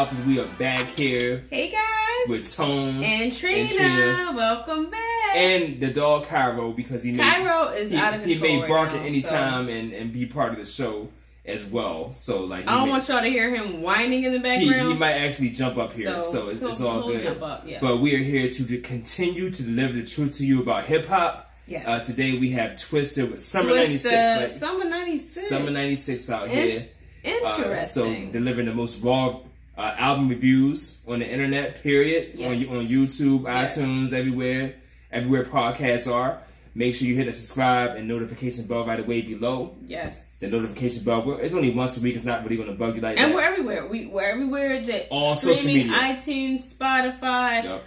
Alphas. We are back here Hey guys. with Tone and Trina. Trina. Welcome back. and the dog Cairo because he Cairo is he, out of he control. may right bark now, at any so time and, and be part of the show as well. So like I don't may- want y'all to hear him whining in the background. he might actually jump up here, so, it's, he'll- it's all good. Up, yeah. But we are here to, continue to deliver the truth to you about hip hop. yes. Uh, today we have Twista with Summer Twista, '96, right? Summer '96. Summer '96 out Ish- here. Uh, so delivering the most raw uh, album reviews on the internet. Period. On Yes. on YouTube, Yes. iTunes, everywhere, everywhere podcasts are. Make sure you hit the subscribe and notification bell right away below. yes. The notification bell. It's only once a week. It's not really going to bug you like And that. we're everywhere. We we're everywhere that All social media. iTunes, Spotify, Yup.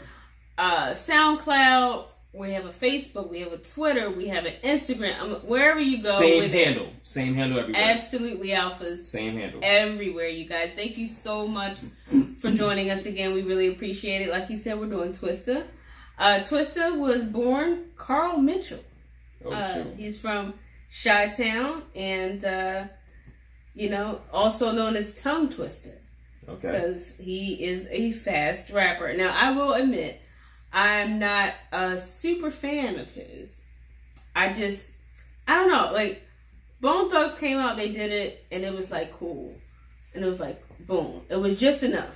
uh, SoundCloud. We have a Facebook. We have a Twitter. We have an Instagram. Um, wherever you go, Same handle. Same handle everywhere. Absolutely alphas. Same handle. everywhere, you guys. Thank you so much for joining us again. We really appreciate it. Like you said, we're doing Twista. Uh, Twista was born Carl Mitchell. Oh, Uh, sure. he's from Chi Town and, uh, you know, also known as Tongue Twister Okay. because he is a fast rapper. Now, I will admit, I'm not a super fan of his. I just, I don't know, like, Bone Thugs came out, they did it, and it was like cool. And it was like, boom. It was just enough.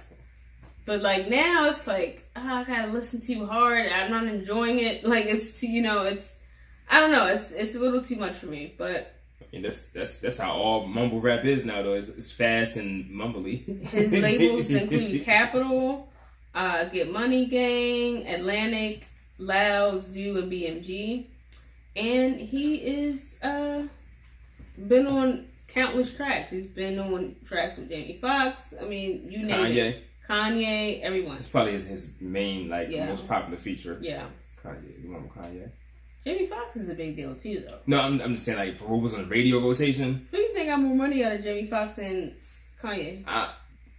But like now, it's like, ah, I gotta listen too hard. I'm not enjoying it. Like, it's, too, you know, it's, I don't know, it's it's a little too much for me. But I mean, that's that's that's how all mumble rap is now. Though it's, it's fast and mumbly. His labels include Capitol, uh, Get Money Gang, Atlantic, Loud, Zoo, and BMG. And he is uh, been on countless tracks. He's been on tracks with Jamie Foxx. I mean, you name it. Kanye. Kanye, everyone. It's probably his, his main like Yeah. most popular feature. Yeah. It's Kanye. You remember Kanye? Jamie Foxx is a big deal too, though. No, I'm, I'm just saying like for who was on the radio rotation. Who do you think got more money out of Jamie Foxx and Kanye? I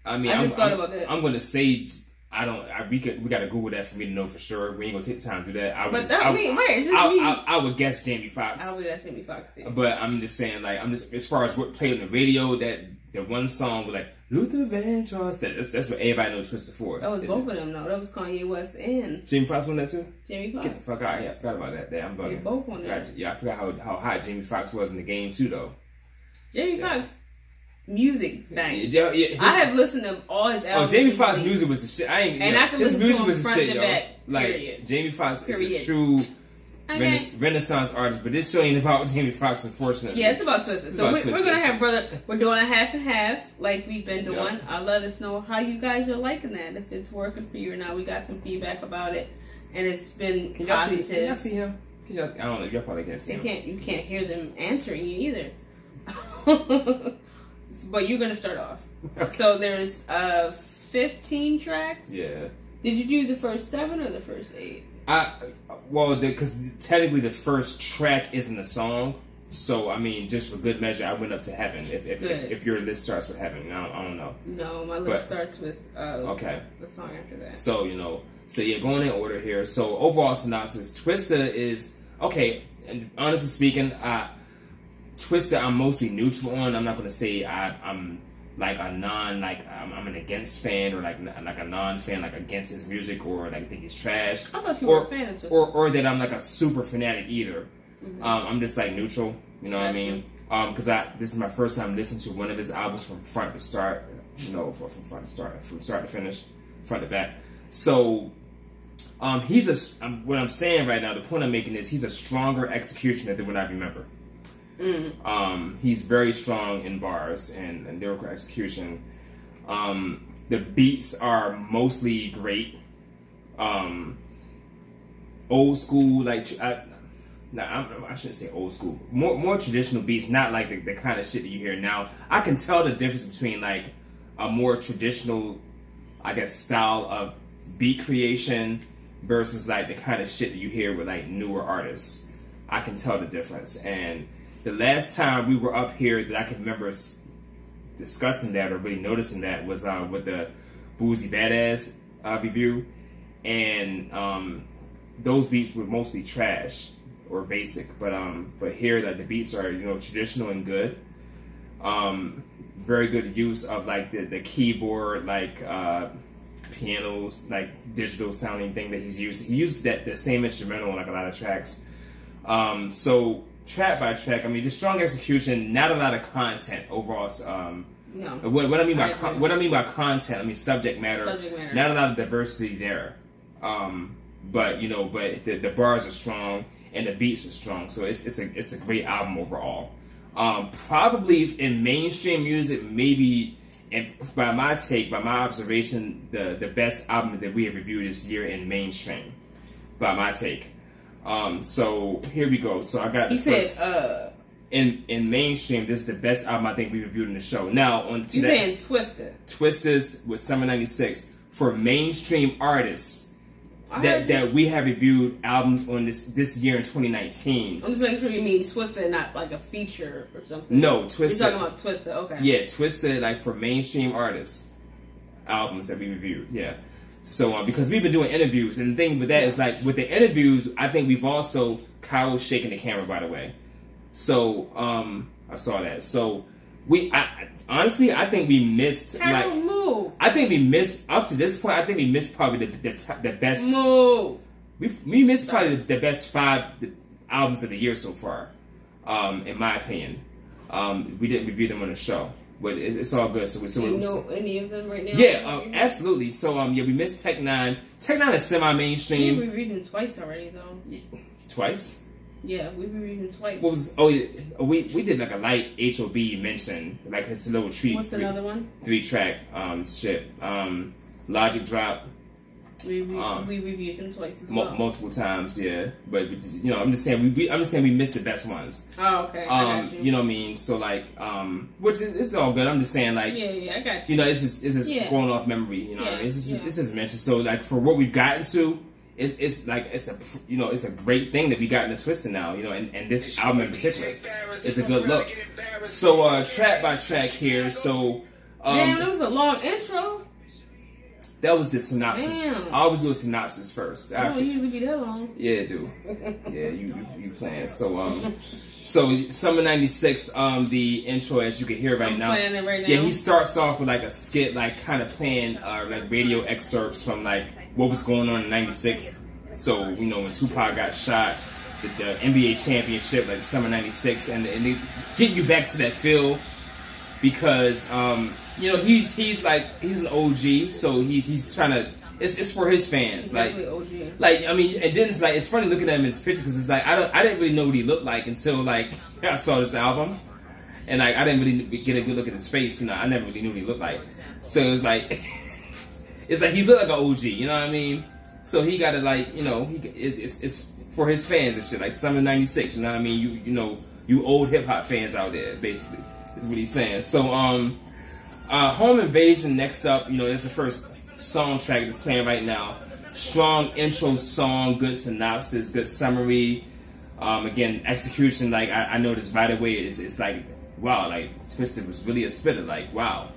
I mean I I'm, just thought I'm- about that. I'm gonna say I don't. I, we could we gotta Google that for me to know for sure. We ain't gonna take time to do that. I would But just, that, I, mean? It's just I, me. I, I would guess Jamie Foxx. I would guess Jamie Foxx too. But I'm just saying, like, I'm just as far as what played on the radio, that that one song with like Luther Vandross, that that's, that's what everybody knows Twista for. That was Is both of them, though. That was Kanye West and Jamie Foxx on that too. Jamie Foxx. Get the fuck out! Yeah, I forgot about that. That I'm They bugging. both on. Gotcha. Yeah, I forgot how how hot Jamie Foxx was in the game too, though. Jamie Yeah. Foxx music bang. Yeah, yeah, his- I have listened to all his albums. Oh. Jamie Foxx music was the shit. I ain't. And yeah, I can his listen to music him was the shit, to yo. back, Like period. Jamie Foxx is a true Okay. rena- Renaissance artist, but this show ain't about Jamie Foxx, unfortunately. Yeah, it's about Twista. So about we, we're gonna have brother. We're doing a half and half, like we've been Yeah. doing. Uh, let us know how you guys are liking that. If it's working for you or not. We got some feedback about it, and it's been Can y'all see? positive. Can y'all see him? Can y'all, I don't know. Y'all probably can't see You him. can't. You can't hear them answering you either. but you're gonna start off. So there's uh 15 tracks. Yeah. Did you do the first seven or the first eight? I well, because technically the first track isn't a song, so I mean, just for good measure, I went up to heaven. If if, if, if your list starts with heaven, I don't, I don't know. No, my list But- starts with uh, Okay, the song after that. so you know, so yeah, going in order here. So overall synopsis: Twista is okay. And honestly speaking, I Twista I'm mostly neutral on. I'm not going to say I, I'm like a non like I'm, I'm an against fan or like like a non fan like against his music or like think he's trash. I thought you Or- were a fan of Twista. or or that I'm like a super fanatic either. Mhm. Um, I'm just like neutral, you know what I mean? Um, because I this is my first time listening to one of his albums from front to start, you know, from, from front to start, from start to finish, front to back. So, um, he's a um, what I'm saying right now. The point I'm making is he's a stronger executioner than what I remember. Mm. Um, he's very strong in bars and, and lyrical execution. Um, the beats are mostly great. Um, old school, like I, nah, I'm, I shouldn't say old school. More more traditional beats, not like the, the kind of shit that you hear now. I can tell the difference between like a more traditional, I guess, style of beat creation versus like the kind of shit that you hear with like newer artists. I can tell the difference. And the last time we were up here that I can remember s- discussing that or really noticing that was uh, with the Boosie Badazz uh, review. And um, those beats were mostly trash or basic, but um, but here that the beats are you know traditional and good. Um, very good use of like the, the keyboard, like uh, pianos, like digital sounding thing that he's used. He used that the same instrumental on like a lot of tracks. Um, so track by track, I mean, just strong execution, not a lot of content overall. Um, No. what, what I mean by I what I mean by content, I mean subject matter. Subject matter. Not a lot of diversity there, um, but you know, but the, the bars are strong and the beats are strong, so it's it's a it's a great album overall. Um, probably in mainstream music, maybe, if, by my take, by my observation, the the best album that we have reviewed this year in mainstream, by my take. Um, so here we go. So I got He the said, first uh, in in mainstream. This is the best album I think we reviewed in the show. Now on to you saying Twisted. Twisters with Summer 96 for mainstream artists I that, that we have reviewed albums on this this year in 2019. I'm just making sure you mean Twisted, not like a feature or something. No, You're Twisted. talking about Twisted, okay. Yeah, Twisted like for mainstream artists albums that we reviewed. Yeah. So uh, because we've been doing interviews and the thing with that is like with the interviews, I think we've also Kyle was shaking the camera by the way. So um I saw that. So we I, honestly I think we missed Carol, like move. I think we missed up to this point. I think we missed probably the the, the best. Move. We we missed probably the, the best five albums of the year so far, um, in my opinion. Um, we didn't review them on the show, but it's, it's all good. So we so Do you know any of them right now? yeah, um, absolutely. So um, yeah, we missed Tech N9ne. Tech N9ne is semi mainstream. We've reviewed them twice already, though. twice. Yeah, we reviewed them twice. What was oh yeah, we we did like a light HOB mention like his little treat What's three, another one? three track um shit um Logic Drop We, re- Um, we reviewed them twice as Mul- well. multiple times, yeah. But we just, you know, I'm just saying we, we I'm just saying we missed the best ones. oh, okay. I Um, got you. you know what I mean? So like, um, which is it's all good. I'm just saying like, yeah, yeah, I got you. you know, it's just it's just Yeah. going off memory. You know, what I mean? it's just yeah. it's just mentioned. So like for what we've gotten to. It's, it's like it's a you know it's a great thing that we got in the Twista now you know and, and this album in particular is a good look. So uh track by track here so Damn, um that was a long intro. That was the synopsis. Damn. I always do a synopsis first. I don't usually be that long. Yeah, dude. Yeah, you you, you playing. So um, so summer '96. Um, the intro as you can hear right I'm now. right now. Yeah, he starts off with like a skit, like kind of playing uh, like radio excerpts from like what was going on in '96. So you know when Tupac got shot, the, the NBA championship, like summer '96, and and they get you back to that feel because um, you know he's he's like he's an OG, so he's he's trying to. It's, it's for his fans, like OG. like I mean, and then it's like it's funny looking at him in his picture because it's like I don't I didn't really know what he looked like until like I saw this album, and like I didn't really get a good look at his face. You know, I never really knew what he looked like. So it's like it's like he looked like an OG. You know what I mean? So he got to like you know he it's, it's it's for his fans and shit like summer '96. You know what I mean? You you know you old hip hop fans out there basically is what he's saying. So um, uh, Home Invasion next up. You know, that's the first song track that's playing right now. Strong intro song, good synopsis, good summary. Um, again, execution. Like I, I noticed right away, it's, it's like wow, like Twisted was really a spitter. Like wow.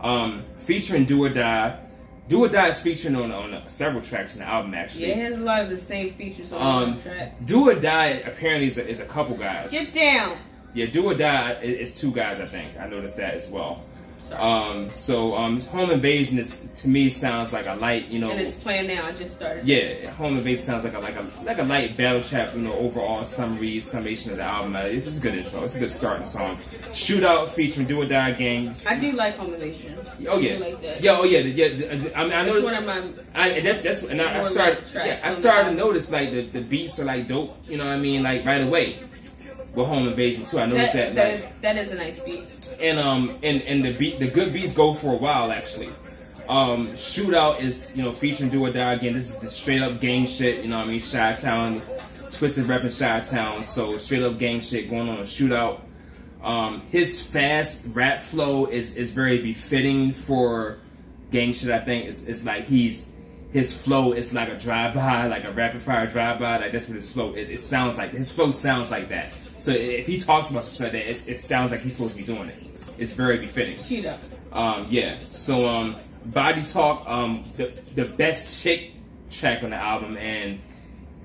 Um, featuring Do or Die. Do or Die is featuring on on several tracks in the album actually. Yeah, it has a lot of the same features on Um, the tracks. Do or Die apparently is a, is a couple guys. Get down. Yeah, Do or Die is two guys. I think I noticed that as well. Um, so um, Home Invasion is to me sounds like a light, you know. and it's playing now. I just started. Yeah, Home Invasion sounds like a like a like a light battle trap, you know, overall summary summation of the album. It's, it's a good intro. It's a good starting song. Shootout featuring Do or Die Gang. I do like Home Invasion. Oh yeah, like that. yeah, oh yeah, yeah. I mean, I know. one of my. I, that's that's and I, I started yeah, I started to notice like the, the beats are like dope. You know what I mean? Like right away with Home Invasion too. I noticed That, that. like, that, that is a nice beat. And um and and the beat the good beats go for a while actually. Um, Shootout is you know featuring Do or Die again. This is the straight up gang shit. You know what I mean? Chi Town, Twisted repping Chi Town. So straight up gang shit going on a Shootout. Um, his fast rap flow is is very befitting for gang shit. I think it's it's like he's his flow is like a drive by, like a rapid fire drive by. Like that's what his flow is. It sounds like his flow sounds like that. So if he talks about something like that, it's, it sounds like he's supposed to be doing it. It's very befitting. Shoot up. Um, yeah. So um, body talk, um, the the best chick track on the album, and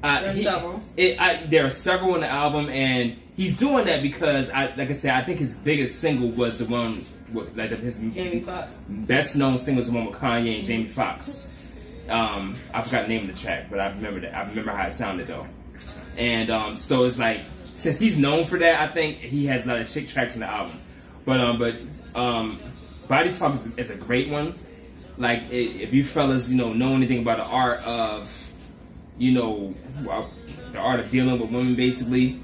uh, There's he- several. It, I, there are several on the album, and he's doing that because I like I said I think his biggest single was the one with like his Jamie Foxx. best known single is the one with Kanye and Jamie Foxx. Um, I forgot the name of the track, but I remember that. I remember how it sounded though. And um, so it's like since he's known for that, I think he has a lot of chick tracks in the album. But um, but um, Body Talk is, is a great one. Like i if you fellas, you know, know anything about the art of, you know, uh, the art of dealing with women, basically,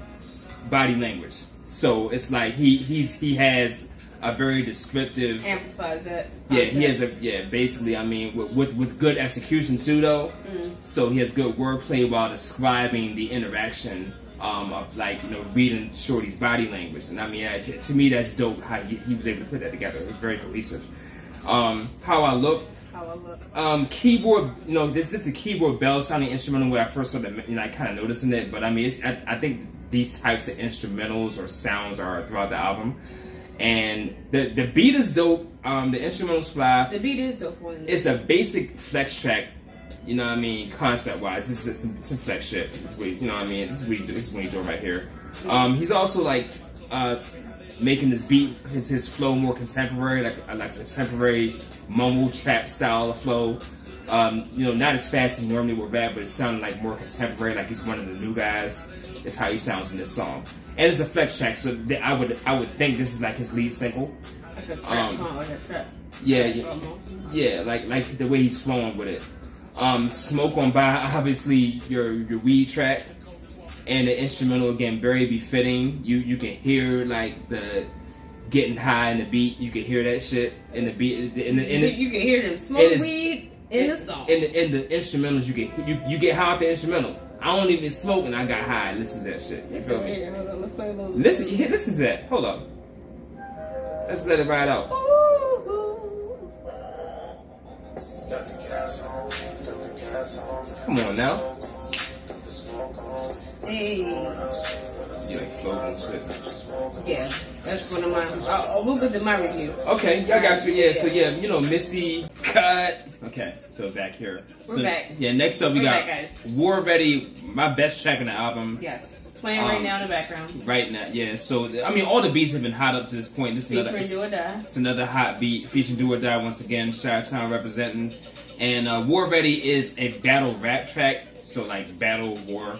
body language. So it's like he he's he has a very descriptive. Amplifies it. Yeah, he has a yeah. Basically, I mean, with with, with good execution too, though. So he has good wordplay while describing the interaction um, of like you know reading Shorty's body language, and I mean, uh, to, me, that's dope how he, he was able to put that together. It was very cohesive. Um, how I look, How I look. um, keyboard, you know, this is a keyboard bell sounding instrumental when I first started, you know, I kind of noticing it, but I mean, it's, I, I think these types of instrumentals or sounds are throughout the album. And the, the beat is dope, um, the instrumentals fly. The beat is dope. It's a basic flex track, you know what I mean, concept wise. This is some, some flex shit. This is what, you know what I mean? This is what, this is what he's doing right here. Um, he's also like, uh, making this beat, his, his flow more contemporary, like, like a contemporary mumble trap style of flow. Um, you know, not as fast as normally we're bad, but it sounded like more contemporary, like he's one of the new guys. Is how he sounds in this song, and it's a flex track, so th- I would I would think this is like his lead single. like a trap um, song, like a trap. Yeah, yeah, yeah, like like the way he's flowing with it. Um, Smoke on by, obviously your your weed track, and the instrumental again very befitting. You you can hear like the getting high in the beat. You can hear that shit in the beat. In the, in You, the, you can hear them smoke weed in the song. In the, in the instrumentals, you get you, you get high off the instrumental. I don't even smoke and I got high. Listen to that shit. You feel me? Here, hold on, let's play a little. Listen, yeah, listen to that. Hold up. Let's let it ride out. Ooh. Come on now. Hey. You like floating shit. Yeah, that's one of my. I'll, I'll move it to my review. Okay, I got you. Yeah, so yeah, you know, Misty cut. Okay, so back here. We're so, back. Yeah, next up we We're got back, guys. War Ready, my best track in the album. Yes, playing right Um, now in the background. Right now, yeah. So I mean, all the beats have been hot up to this point. This is another, Featuring Do or Die. it's another hot beat featuring Do or Die once again. Chi Town representing, and uh, War Ready is a battle rap track. So like battle war.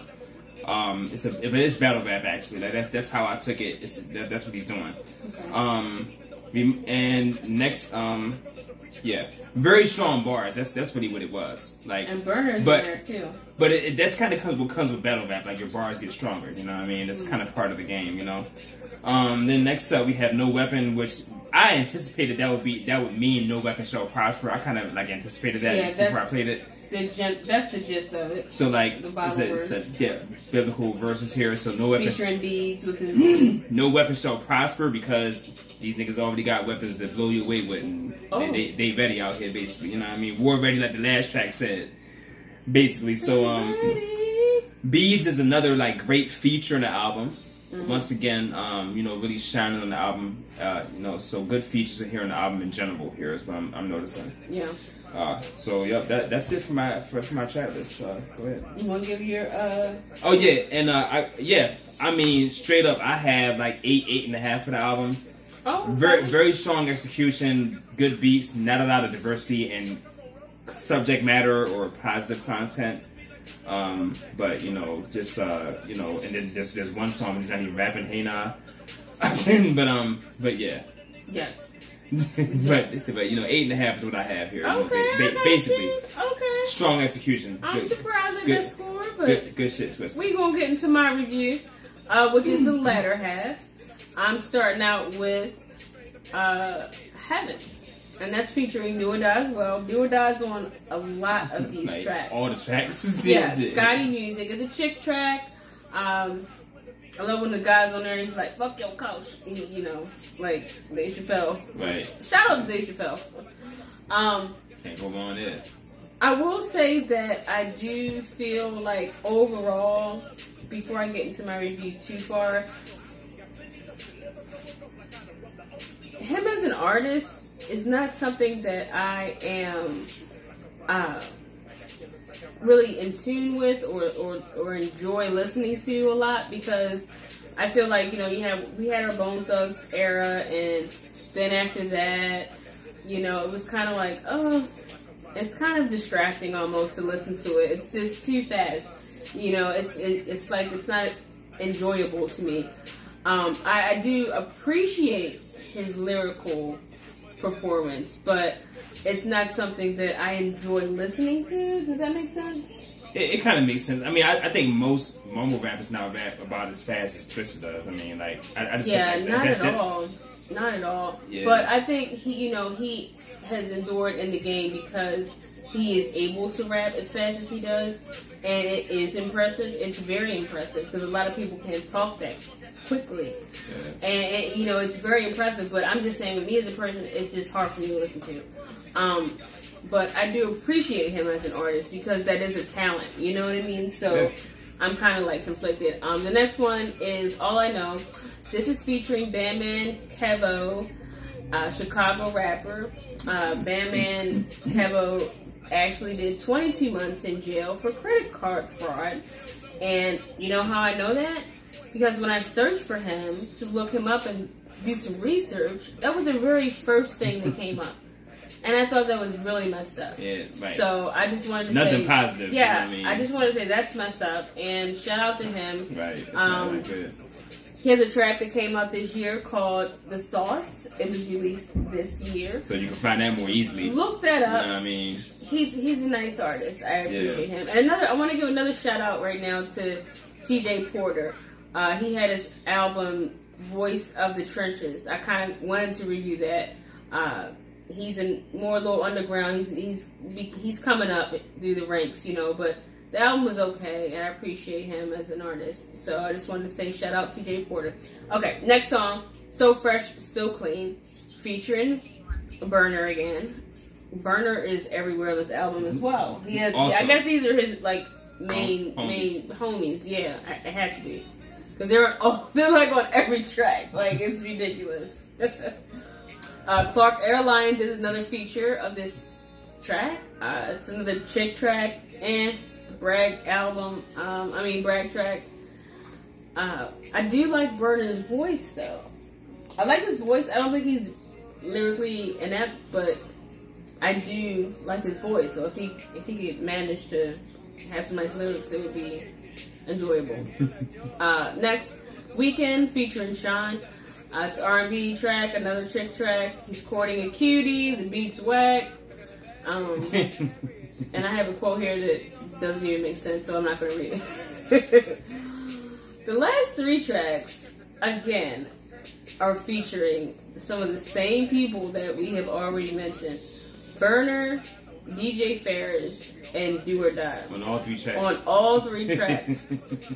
Um, it's a it is battle rap actually. Like that's that's how I took it. It's, that, that's what he's doing. Um, and next, um, yeah, very strong bars. That's that's really what it was. Like, and Burner's but- in there too. but it, it, that's kind of comes what comes with battle rap. Like your bars get stronger. You know what I mean? That's Mm. kind of part of the game. You know. Um, then next up we have No Weapon, which I anticipated that would be that would mean No Weapon shall prosper. I kind of like anticipated that Yeah, before I played it. The gen- that's the gist of it. So like, the Bible a, it's a, yeah, biblical verses here. So No Weapon Featuring beads with his. no weapon shall prosper because these niggas already got weapons that blow you away with. And Oh. they, they, they ready out here, basically. You know what I mean? War ready, like the last track said. Basically, so um, Beads is another like great feature in the album. Once again, um, you know, really shining on the album. Uh, you know, so good features in here on the album in general. Here is what I'm, I'm noticing. yeah. Uh, so yep, that, that's it for my for, for my track list. Uh, go ahead. You want to give your uh? Oh yeah, and uh, I, yeah, I mean straight up, I have like eight, eight and a half for the album. Oh, Very, okay. very strong execution, good beats, not a lot of diversity in subject matter or positive content. Um, but you know, just uh, you know, and then there's there's one song which is not even rapping, hey nah. but um, but yeah, Yes. but but you know, eight and a half is what I have here. you know, Okay. ba- I got basically. Okay. strong execution. I'm Good, surprised at good- that score, but good, good shit, twist. we gonna get into my review, uh, which is the latter half. I'm starting out with uh, Heaven, and that's featuring Do or Die as well. Do or Die's on a lot of these Like, tracks. all the tracks. yeah, Scotty Music is a chick track. Um, I love when the guys on there he's like, "Fuck your coach," you you know, like Dave Chappelle. Right. Shout out to Dave Chappelle. Um, Can't go on there. I will say that I do feel like overall, before I get into my review too far, him as an artist is not something that I am uh, really in tune with or, or, or enjoy listening to a lot because I feel like you know you have we had our Bone Thugs era, and then after that, you know, it was kind of like oh, it's kind of distracting almost to listen to it. It's just too fast. You know, it's it, it's like it's not enjoyable to me. Um, I, I do appreciate his lyrical performance, but it's not something that I enjoy listening to. Does that make sense? It, it kind of makes sense. I mean, I, I think most mumble rappers now rap about as fast as Twista does. I mean, like, I, I just Yeah, think not that, at that- all. Not at all. But I think he, you know, he has endured in the game because he is able to rap as fast as he does, and it is impressive. It's very impressive because a lot of people can't talk that quickly, Yeah. and it, you know, it's very impressive. But I'm just saying, with me as a person, it's just hard for me to listen to. Um, but I do appreciate him as an artist because that is a talent. You know what I mean? So. Yeah. I'm kind of like conflicted. Um, the next one is All I Know. This is featuring Bandman Kevo, uh, Chicago rapper. Uh, Bandman Kevo actually did 22 months in jail for credit card fraud. And you know how I know that? Because when I searched for him to look him up and do some research, that was the very first thing that came up. And I thought that was really messed up. Yeah, right. So I just wanted to Nothing say, positive, you Yeah, know what I mean? just want to say that's messed up. And shout out to him. right. Um, good. He has a track that came out this year called "The Sauce." It was released this year. So you can find that more easily. Look that You know up. what I mean? He's he's a nice artist. I appreciate Yeah. him. And another, I want to give another shout out right now to T.J. Porter. Uh, he had his album "Voice of the Trenches." I kind of wanted to review that. Uh, he's in more a little underground. He's he's he's coming up through the ranks, you know. But the album was okay, and I appreciate him as an artist. So I just wanted to say shout out T.J. Porter. Okay, next song, "So Fresh, So Clean," featuring Burner again. Burner is everywhere on this album as well. Yeah, Awesome. I guess these are his like main Hom- main homies. Yeah, it has to be because they're oh, they're like on every track. Like it's ridiculous. uh, Clark Airlines is another feature of this track. Uh, it's another chick track and brag album. Um, I mean brag track. Uh, I do like Burner's voice though. I like his voice. I don't think he's lyrically inept, but I do like his voice. So if he if he could manage to have some nice lyrics, it would be enjoyable. uh, next, Weekend featuring Sean. Uh, it's R&B track, another chick track. He's courting a cutie. The beat's whack. Um, and I have a quote here that doesn't even make sense, so I'm not going to read it. the last three tracks, again, are featuring some of the same people that we have already mentioned. Burner, DJ Ferris, and Do or Die. on all three tracks. On all three tracks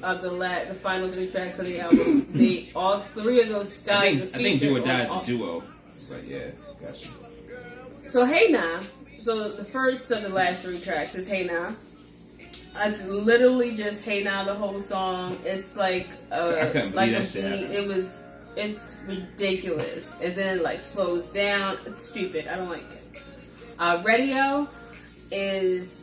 of the la- the final three tracks of the album, they all three of those I guys think, I think Do or Die is a duo. But yeah, gotcha. So Hey Now, so the first of the last three tracks is Hey Now. It's literally just Hey Now the whole song. It's like uh, I couldn't like believe a shit beat. It was it's ridiculous, and then it, like slows down. It's stupid. I don't like it. Uh, Radio is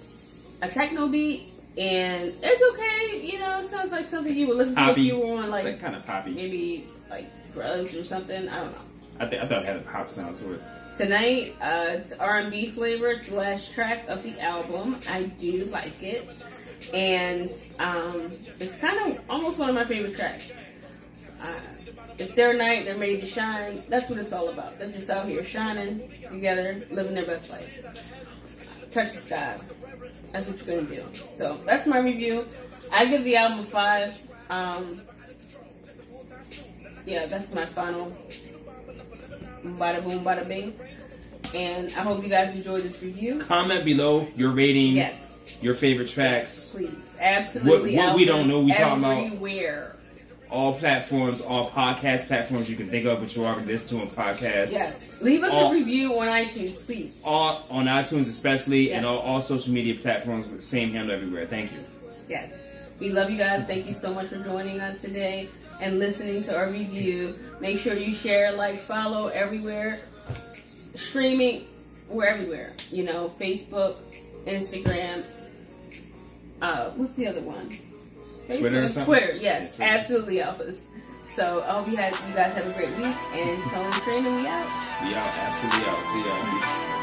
a techno beat, and it's okay. You know, it sounds like something you would listen to if you were on like kind of poppy. maybe like drugs or something. I don't know. I, th- I thought it had a pop sound to it. Tonight, uh, it's R&B flavor. It's the last track of the album. I do like it, and um, it's kind of almost one of my favorite tracks. Uh, it's their night. They're made to shine. That's what it's all about. They're just out here shining together, living their best life. Touch the sky. That's what you're gonna do. So that's my review. I give the album a five. Um, yeah, that's my final bada boom, bada bing. And I hope you guys enjoyed this review. Comment below your rating, Yes, your favorite tracks, please, absolutely. What- what we don't know we talk about. everywhere. All platforms, all podcast platforms you can think of, which you already listen to on podcast. Yes, leave us All- a review on iTunes, please. All on iTunes, especially, and all, all social media platforms with the same handle everywhere. Thank you. Yes, we love you guys. Thank you so much for joining us today and listening to our review. Make sure you share, like, follow everywhere. Streaming, we're everywhere. You know, Facebook, Instagram. Uh, what's the other one? Twitter or Twitter, yes, Yeah, Twitter. absolutely, Alphas. So I hope you, had, you guys have a great week. And Tony Trina, we out. We out. Absolutely out. See y'all.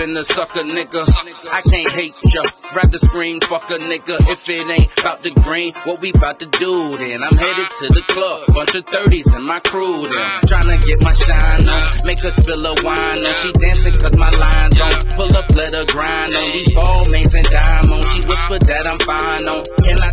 Been a sucker, nigga. I can't hate ya. Rather scream, fuck a nigga. If it ain't about the green, what we about to do then? I'm headed to the club. Bunch of 30s in my crew then. Tryna get my shine on. Make her spill a wine on. She dancing cause my line's on. Pull up, let her grind on. These ball mains and diamonds. She whispered that I'm fine on. Can I